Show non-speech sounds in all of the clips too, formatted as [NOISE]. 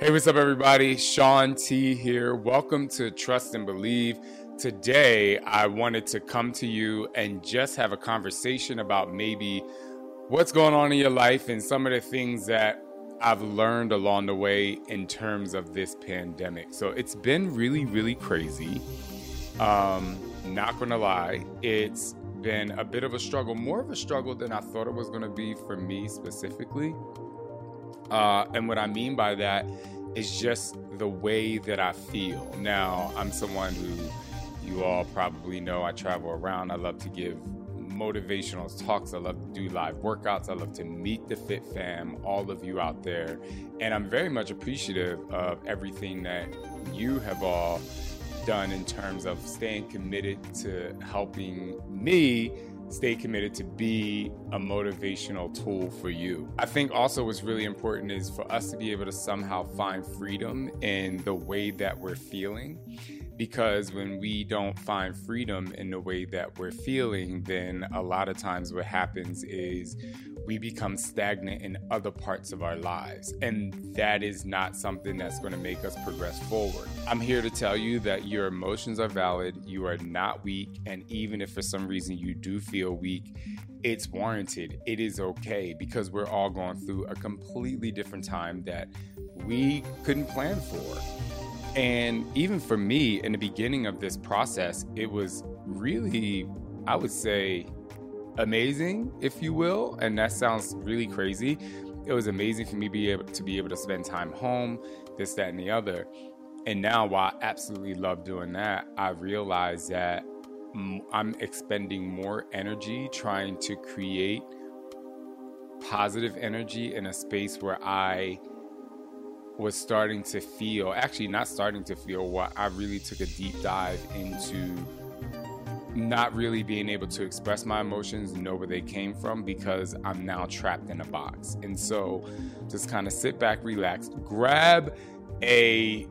Hey, what's up, everybody? Shaun T here. Welcome to Trust and Believe. Today, I wanted to come to you and just have a conversation about maybe what's going on in your life and some of the things that I've learned along the way in terms of this pandemic. So it's been really, really crazy. Um, not gonna lie, it's been a bit of a struggle, more of a struggle than I thought it was gonna be for me specifically. Uh, and what I mean by that is just the way that I feel. Now, I'm someone who you all probably know I travel around. I love to give motivational talks. I love to do live workouts. I love to meet the Fit Fam, all of you out there. And I'm very much appreciative of everything that you have all done in terms of staying committed to helping me stay committed to be a motivational tool for you. I think also what's really important is for us to be able to somehow find freedom in the way that we're feeling. Because when we don't find freedom in the way that we're feeling, then a lot of times what happens is we become stagnant in other parts of our lives. And that is not something that's going to make us progress forward. I'm here to tell you that your emotions are valid, you are not weak, and even if for some reason you do feel weak, it's warranted. It is okay because we're all going through a completely different time that we couldn't plan for. And even for me, in the beginning of this process, it was really, I would say, amazing, if you will. And that sounds really crazy. It was amazing for me to be able to be able to spend time home, this, that, and the other. And now, while I absolutely love doing that, I realize that I'm expending more energy trying to create positive energy in a space where I was starting to feel, actually, not starting to feel, what I really took a deep dive into not really being able to express my emotions know where they came from because I'm now trapped in a box. And so just kind of sit back, relax, grab a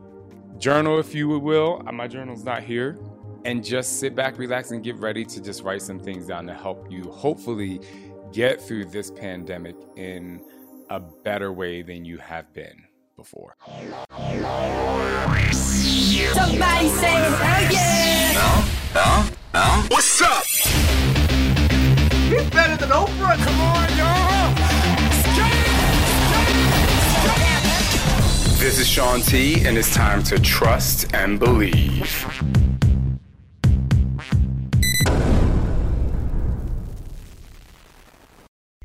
journal, if you will. Uh, my journal's not here. And just sit back, relax, and get ready to just write some things down to help you hopefully get through this pandemic in a better way than you have been before. Somebody say, hell yeah! No, no. Huh? What's up? He's better than Oprah. Come on, y'all. This is Shaun T, and it's time to trust and believe.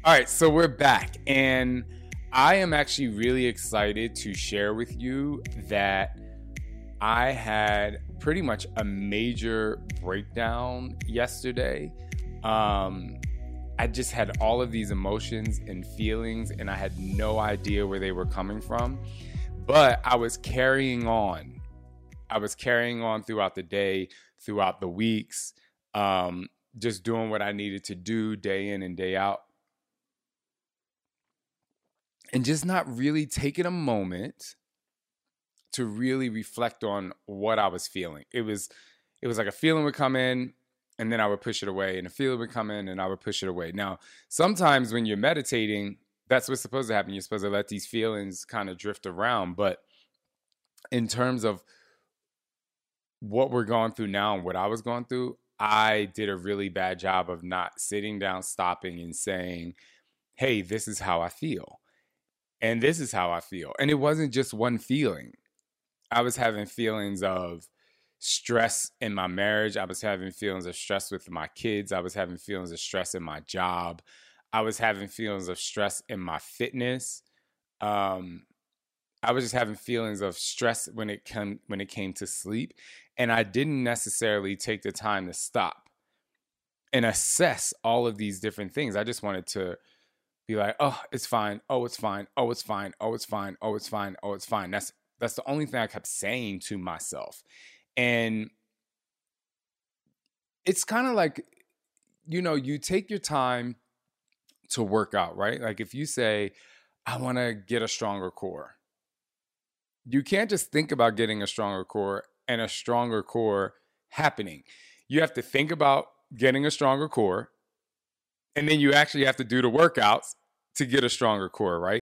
All right, so we're back, and I am actually really excited to share with you that I had pretty much a major breakdown yesterday. Um, I just had all of these emotions and feelings, and I had no idea where they were coming from. But I was carrying on. I was carrying on throughout the day, throughout the weeks, um, just doing what I needed to do day in and day out. And just not really taking a moment to really reflect on what I was feeling. It was it was like a feeling would come in and then I would push it away and a feeling would come in and I would push it away. Now, sometimes when you're meditating, that's what's supposed to happen. You're supposed to let these feelings kind of drift around, but in terms of what we're going through now and what I was going through, I did a really bad job of not sitting down, stopping, and saying, Hey, this is how I feel. And this is how I feel. And it wasn't just one feeling. I was having feelings of stress in my marriage. I was having feelings of stress with my kids. I was having feelings of stress in my job. I was having feelings of stress in my fitness. Um, I was just having feelings of stress when it came when it came to sleep, and I didn't necessarily take the time to stop and assess all of these different things. I just wanted to be like, "Oh, it's fine. Oh, it's fine. Oh, it's fine. Oh, it's fine. Oh, it's fine. Oh, it's fine." That's that's the only thing I kept saying to myself. And it's kind of like, you know, you take your time to work out, right? Like if you say, I want to get a stronger core, you can't just think about getting a stronger core and a stronger core happening. You have to think about getting a stronger core, and then you actually have to do the workouts to get a stronger core, right?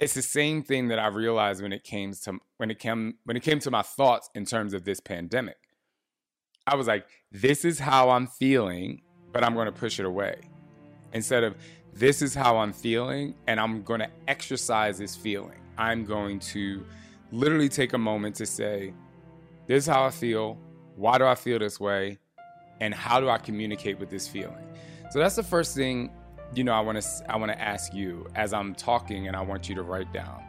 It's the same thing that I realized when it came to when it came when it came to my thoughts in terms of this pandemic. I was like, this is how I'm feeling, but I'm going to push it away. Instead of this is how I'm feeling and I'm going to exercise this feeling. I'm going to literally take a moment to say, this is how I feel. Why do I feel this way? And how do I communicate with this feeling? So that's the first thing, you know, I want to I want to ask you as I'm talking and I want you to write down.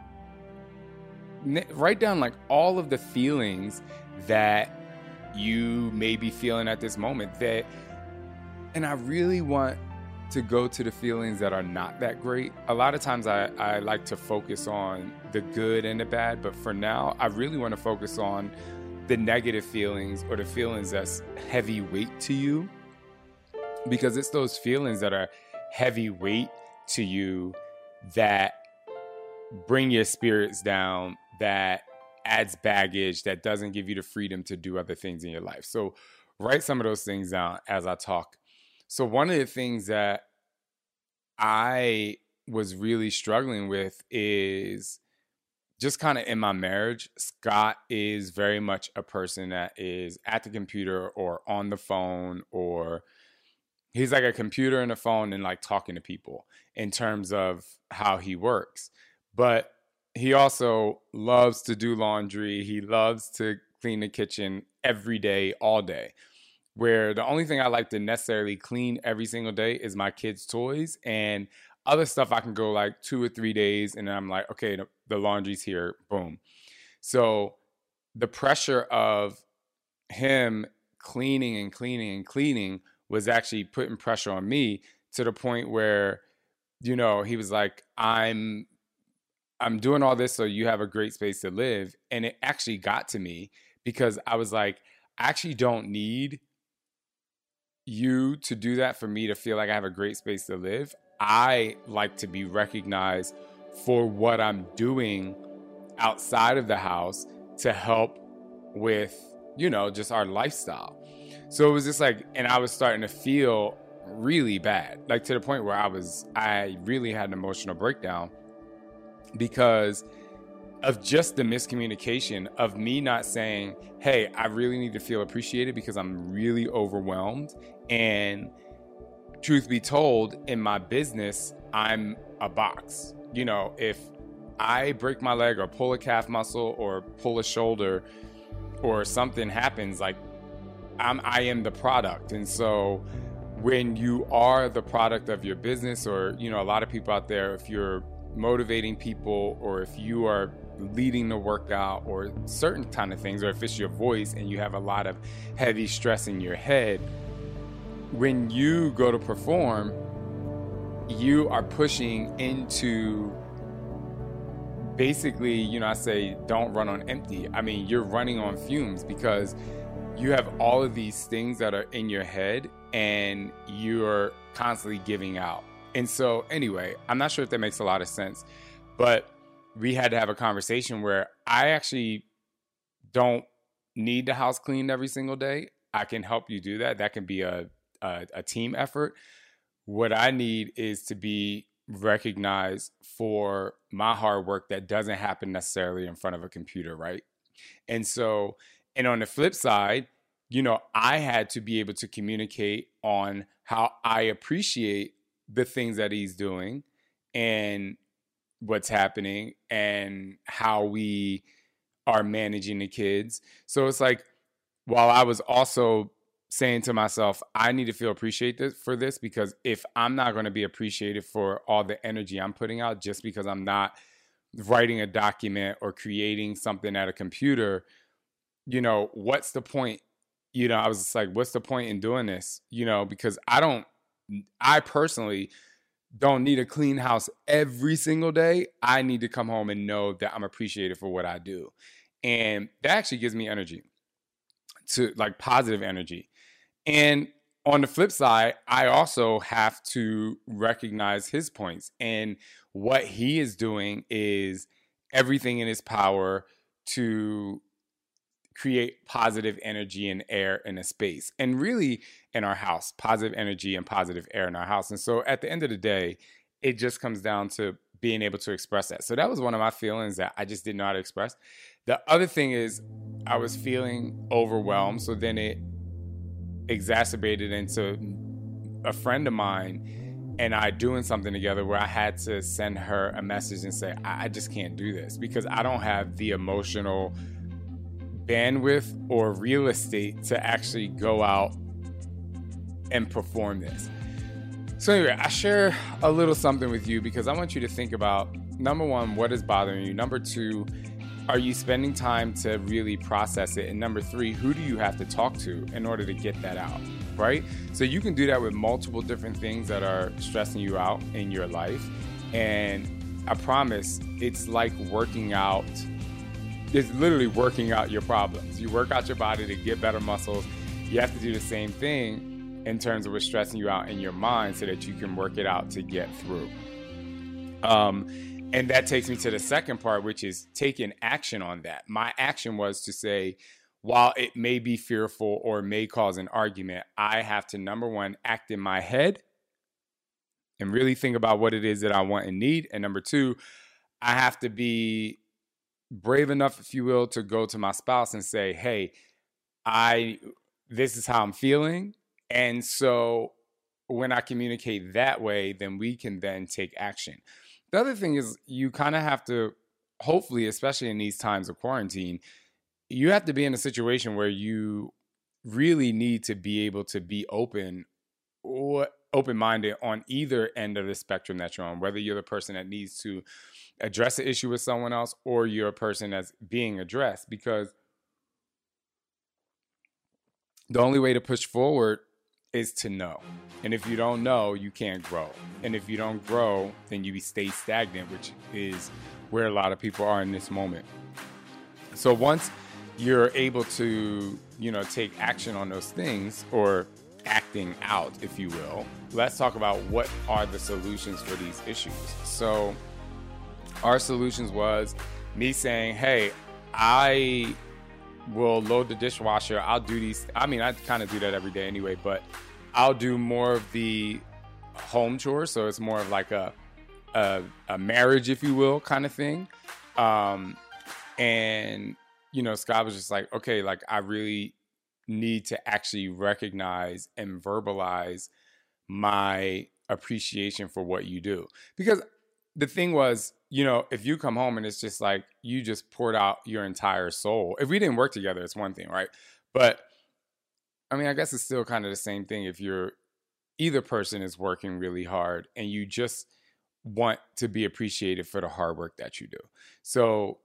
Write down like all of the feelings that you may be feeling at this moment that and I really want to go to the feelings that are not that great. A lot of times I, I like to focus on the good and the bad, but for now, I really want to focus on the negative feelings or the feelings that's heavy weight to you because it's those feelings that are heavy weight to you that bring your spirits down, that adds baggage, that doesn't give you the freedom to do other things in your life. So, write some of those things down as I talk. So, one of the things that I was really struggling with is just kind of in my marriage, Scott is very much a person that is at the computer or on the phone or he's like a computer and a phone and like talking to people in terms of how he works. But he also loves to do laundry. He loves to clean the kitchen every day, all day. Where the only thing I like to necessarily clean every single day is my kids' toys and other stuff. I can go like two or three days and I'm like, okay, the, laundry's here, boom. So the pressure of him cleaning and cleaning and cleaning was actually putting pressure on me to the point where, you know, he was like, I'm I'm doing all this so you have a great space to live. And it actually got to me because I was like, I actually don't need you to do that for me to feel like I have a great space to live. I like to be recognized for what I'm doing outside of the house to help with, you know, just our lifestyle. So it was just like, and I was starting to feel really bad, like to the point where I was, I really had an emotional breakdown because of just the miscommunication of me not saying, Hey, I really need to feel appreciated because I'm really overwhelmed. And truth be told, in my business, I'm a box. You know, if I break my leg or pull a calf muscle or pull a shoulder or something happens, like I'm, I am the product. And so when you are the product of your business, or, you know, a lot of people out there, if you're motivating people or if you are leading the workout or certain kind of things or if it's your voice and you have a lot of heavy stress in your head when you go to perform you are pushing into basically you know i say don't run on empty i mean you're running on fumes because you have all of these things that are in your head and you're constantly giving out and so, anyway, I'm not sure if that makes a lot of sense, but we had to have a conversation where I actually don't need the house cleaned every single day. I can help you do that. That can be a, a, a team effort. What I need is to be recognized for my hard work that doesn't happen necessarily in front of a computer, right? And so, and on the flip side, you know, I had to be able to communicate on how I appreciate the things that he's doing and what's happening and how we are managing the kids. So it's like while I was also saying to myself, I need to feel appreciated for this because if I'm not going to be appreciated for all the energy I'm putting out just because I'm not writing a document or creating something at a computer, you know, what's the point? You know, I was just like, what's the point in doing this? You know, because I don't, I personally don't need a clean house every single day. I need to come home and know that I'm appreciated for what I do. And that actually gives me energy to like positive energy. And on the flip side, I also have to recognize his points. And what he is doing is everything in his power to create positive energy and air in a space. And really, in our house, positive energy and positive air in our house. And so at the end of the day, it just comes down to being able to express that. So that was one of my feelings that I just how to express. The other thing is, I was feeling overwhelmed. So then it exacerbated into a friend of mine and I doing something together where I had to send her a message and say, I, I just can't do this because I don't have the emotional bandwidth or real estate to actually go out and perform this. So, anyway, I share a little something with you because I want you to think about number one, what is bothering you? Number two, are you spending time to really process it? And number three, who do you have to talk to in order to get that out? Right? So you can do that with multiple different things that are stressing you out in your life. And I promise it's like working out, it's literally working out your problems. You work out your body to get better muscles. You have to do the same thing in terms of what's stressing you out in your mind so that you can work it out to get through. Um, and that takes me to the second part, which is taking action on that. My action was to say, while it may be fearful or may cause an argument, I have to, number one, act in my head and really think about what it is that I want and need. And number two, I have to be brave enough, if you will, to go to my spouse and say, hey, I, this is how I'm feeling. And so when I communicate that way, then we can then take action. The other thing is you kind of have to, hopefully, especially in these times of quarantine, you have to be in a situation where you really need to be able to be open or open minded on either end of the spectrum that you're on, whether you're the person that needs to address the issue with someone else or you're a person that's being addressed because the only way to push forward is to know. And if you don't know, you can't grow. And if you don't grow, then you stay stagnant, which is where a lot of people are in this moment. So once you're able to, you know, take action on those things or acting out, if you will, let's talk about what are the solutions for these issues. So our solutions was me saying, "Hey, I will load the dishwasher. I'll do these. I mean, I kind of do that every day anyway, but I'll do more of the home chores. So it's more of like a a, a marriage, if you will, kind of thing. Um, and you know, Scott was just like, okay, like I really need to actually recognize and verbalize my appreciation for what you do because the thing was you know, if you come home and it's just like you just poured out your entire soul. If we didn't work together, it's one thing, right? But I mean, I guess it's still kind of the same thing if you're either person is working really hard and you just want to be appreciated for the hard work that you do. So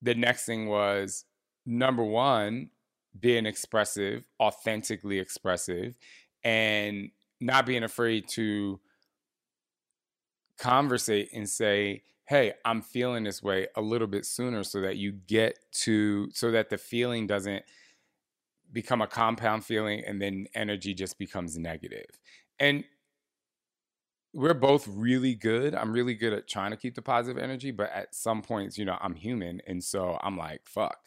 the next thing was number one, being expressive, authentically expressive, and not being afraid to conversate and say, hey, I'm feeling this way a little bit sooner so that you get to, so that the feeling doesn't become a compound feeling and then energy just becomes negative. And we're both really good. I'm really good at trying to keep the positive energy, but at some points, you know, I'm human. And so I'm like, fuck.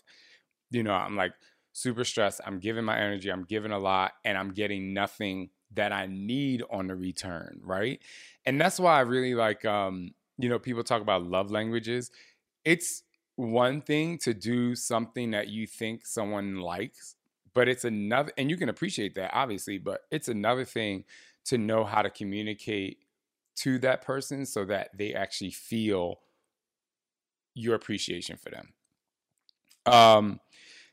You know, I'm like super stressed. I'm giving my energy, I'm giving a lot, and I'm getting nothing that I need on the return. Right. And that's why I really like um you know, people talk about love languages. It's one thing to do something that you think someone likes, but it's another, and you can appreciate that obviously, but it's another thing to know how to communicate to that person so that they actually feel your appreciation for them. Um,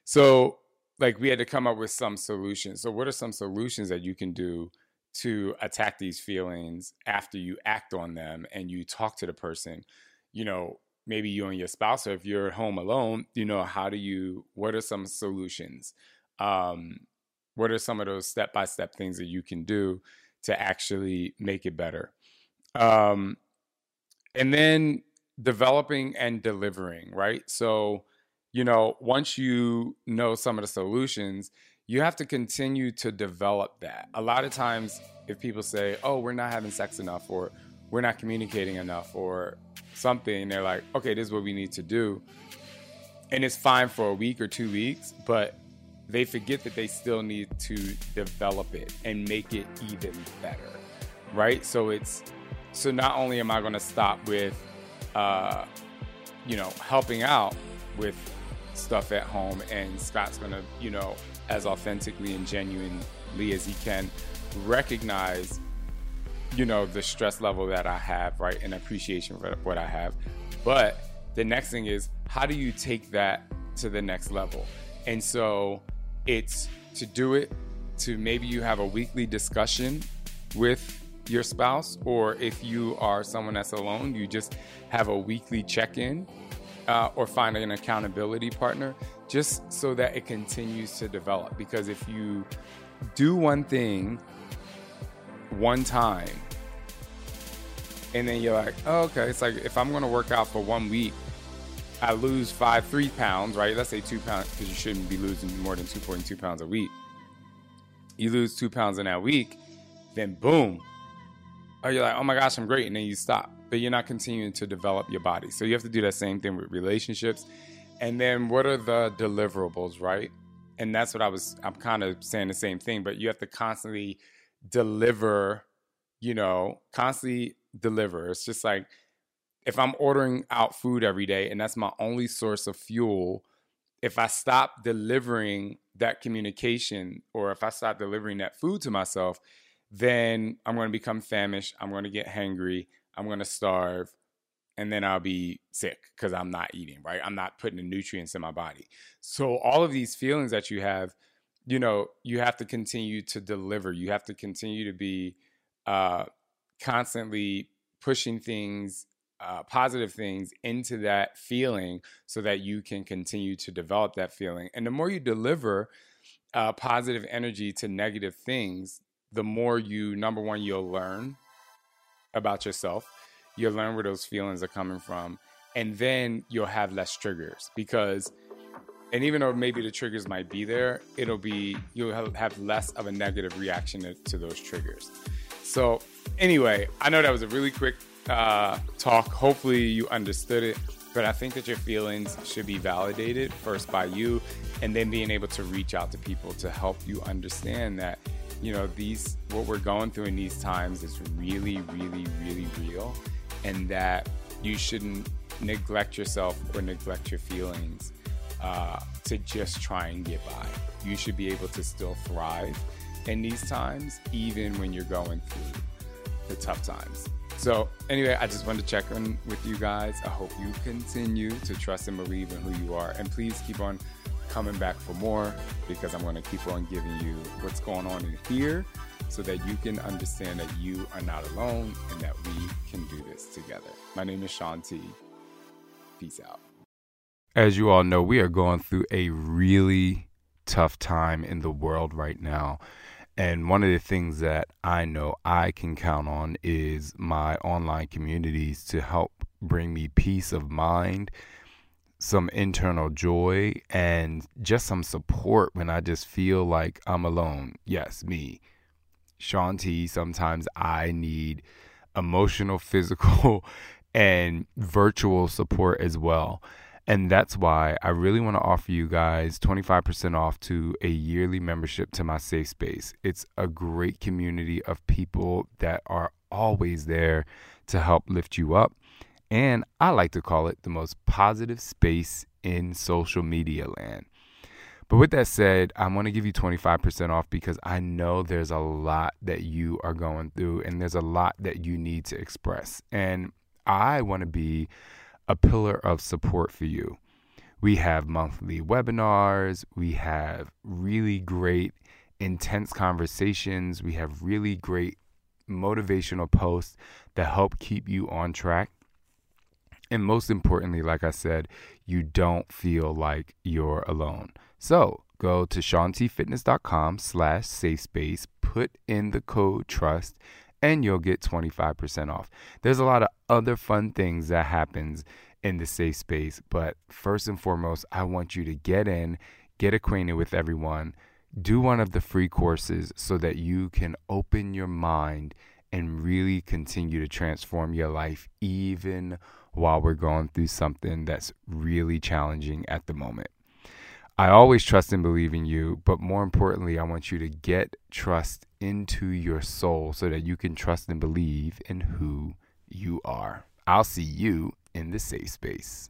so like we had to come up with some solutions. So what are some solutions that you can do to attack these feelings after you act on them and you talk to the person? You know, maybe you and your spouse, or if you're home alone, you know, how do you, what are some solutions? Um, what are some of those step by step things that you can do to actually make it better? Um, and then developing and delivering, right? So, you know, once you know some of the solutions, you have to continue to develop that. A lot of times, if people say, oh, we're not having sex enough, or we're not communicating enough, or something, they're like, okay, this is what we need to do. And it's fine for a week or two weeks, but they forget that they still need to develop it and make it even better. Right? So it's, so not only am I going to stop with, uh, you know, helping out with stuff at home, and Scott's going to, you know, as authentically and genuinely as he can, recognize, you know, the stress level that I have, right, and appreciation for what I have. But the next thing is, how do you take that to the next level? And so it's to do it to maybe you have a weekly discussion with your spouse, or if you are someone that's alone, you just have a weekly check in uh, or find an accountability partner just so that it continues to develop. Because if you do one thing one time and then you're like, oh, okay, it's like if I'm to work out for one week, I lose five, three pounds, right? Let's say two pounds because you shouldn't be losing more than 2.2 pounds a week. You lose two pounds in that week, then boom, oh, you're like, oh my gosh, I'm great. And then you stop, but you're not continuing to develop your body. So you have to do that same thing with relationships. And then what are the deliverables, right? And that's what I was, I'm kind of saying the same thing, but you have to constantly deliver, you know, constantly deliver. It's just like if I'm ordering out food every day and that's my only source of fuel, if I stop delivering that communication or if I stop delivering that food to myself, then I'm going to become famished. I'm going to get hangry. I'm going to starve. And then I'll be sick because I'm not eating, right? I'm not putting the nutrients in my body. So, all of these feelings that you have, you know, you have to continue to deliver. You have to continue to be uh, constantly pushing things, uh, positive things into that feeling so that you can continue to develop that feeling. And the more you deliver uh, positive energy to negative things, the more you number one you'll learn about yourself you'll learn where those feelings are coming from and then you'll have less triggers because and even though maybe the triggers might be there it'll be you'll have less of a negative reaction to, to those triggers so anyway i know that was a really quick uh, talk hopefully you understood it but i think that your feelings should be validated first by you and then being able to reach out to people to help you understand that you know, these, what we're going through in these times is really, really, really real. And that you shouldn't neglect yourself or neglect your feelings uh, to just try and get by. You should be able to still thrive in these times, even when you're going through the tough times. So, anyway, I just wanted to check in with you guys. I hope you continue to trust and believe in who you are. And please keep on coming back for more because I'm going to keep on giving you what's going on in here so that you can understand that you are not alone and that we can do this together. My name is Shaun T. Peace out. As you all know, we are going through a really tough time in the world right now. And one of the things that I know I can count on is my online communities to help bring me peace of mind some internal joy and just some support when I just feel like I'm alone. Yes, me, Shaun T. Sometimes I need emotional, [LAUGHS] physical, and virtual support as well. And that's why I really want to offer you guys 25% off to a yearly membership to my safe space. It's a great community of people that are always there to help lift you up and I like to call it the most positive space in social media land. But with that said, I want to give you 25% off because I know there's a lot that you are going through and there's a lot that you need to express. And I want to be a pillar of support for you. We have monthly webinars, we have really great, intense conversations, we have really great motivational posts that help keep you on track. And most importantly, like I said, you don't feel like you're alone. So go to shauntfitness.com slash safe space, put in the code trust, and you'll get 25% off. There's a lot of other fun things that happens in the safe space, but first and foremost, I want you to get in, get acquainted with everyone, do one of the free courses so that you can open your mind and really continue to transform your life even while we're going through something that's really challenging at the moment. I always trust and believe in you, but more importantly, I want you to get trust into your soul so that you can trust and believe in who you are. I'll see you in the safe space.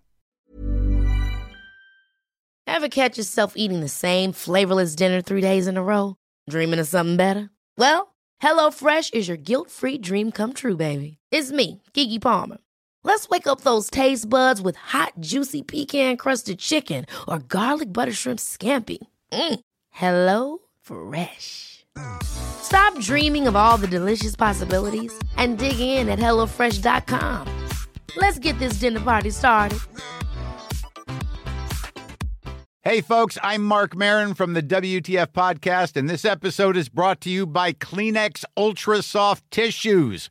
Ever catch yourself eating the same flavorless dinner three days in a row? Dreaming of something better? Well, HelloFresh is your guilt free dream come true, baby. It's me, Keke Palmer. Let's wake up those taste buds with hot, juicy pecan crusted chicken or garlic butter shrimp scampi. Mm. Hello Fresh. Stop dreaming of all the delicious possibilities and dig in at HelloFresh.com. Let's get this dinner party started. Hey, folks, I'm Marc Maron from the WTF Podcast, and this episode is brought to you by Kleenex Ultra Soft Tissues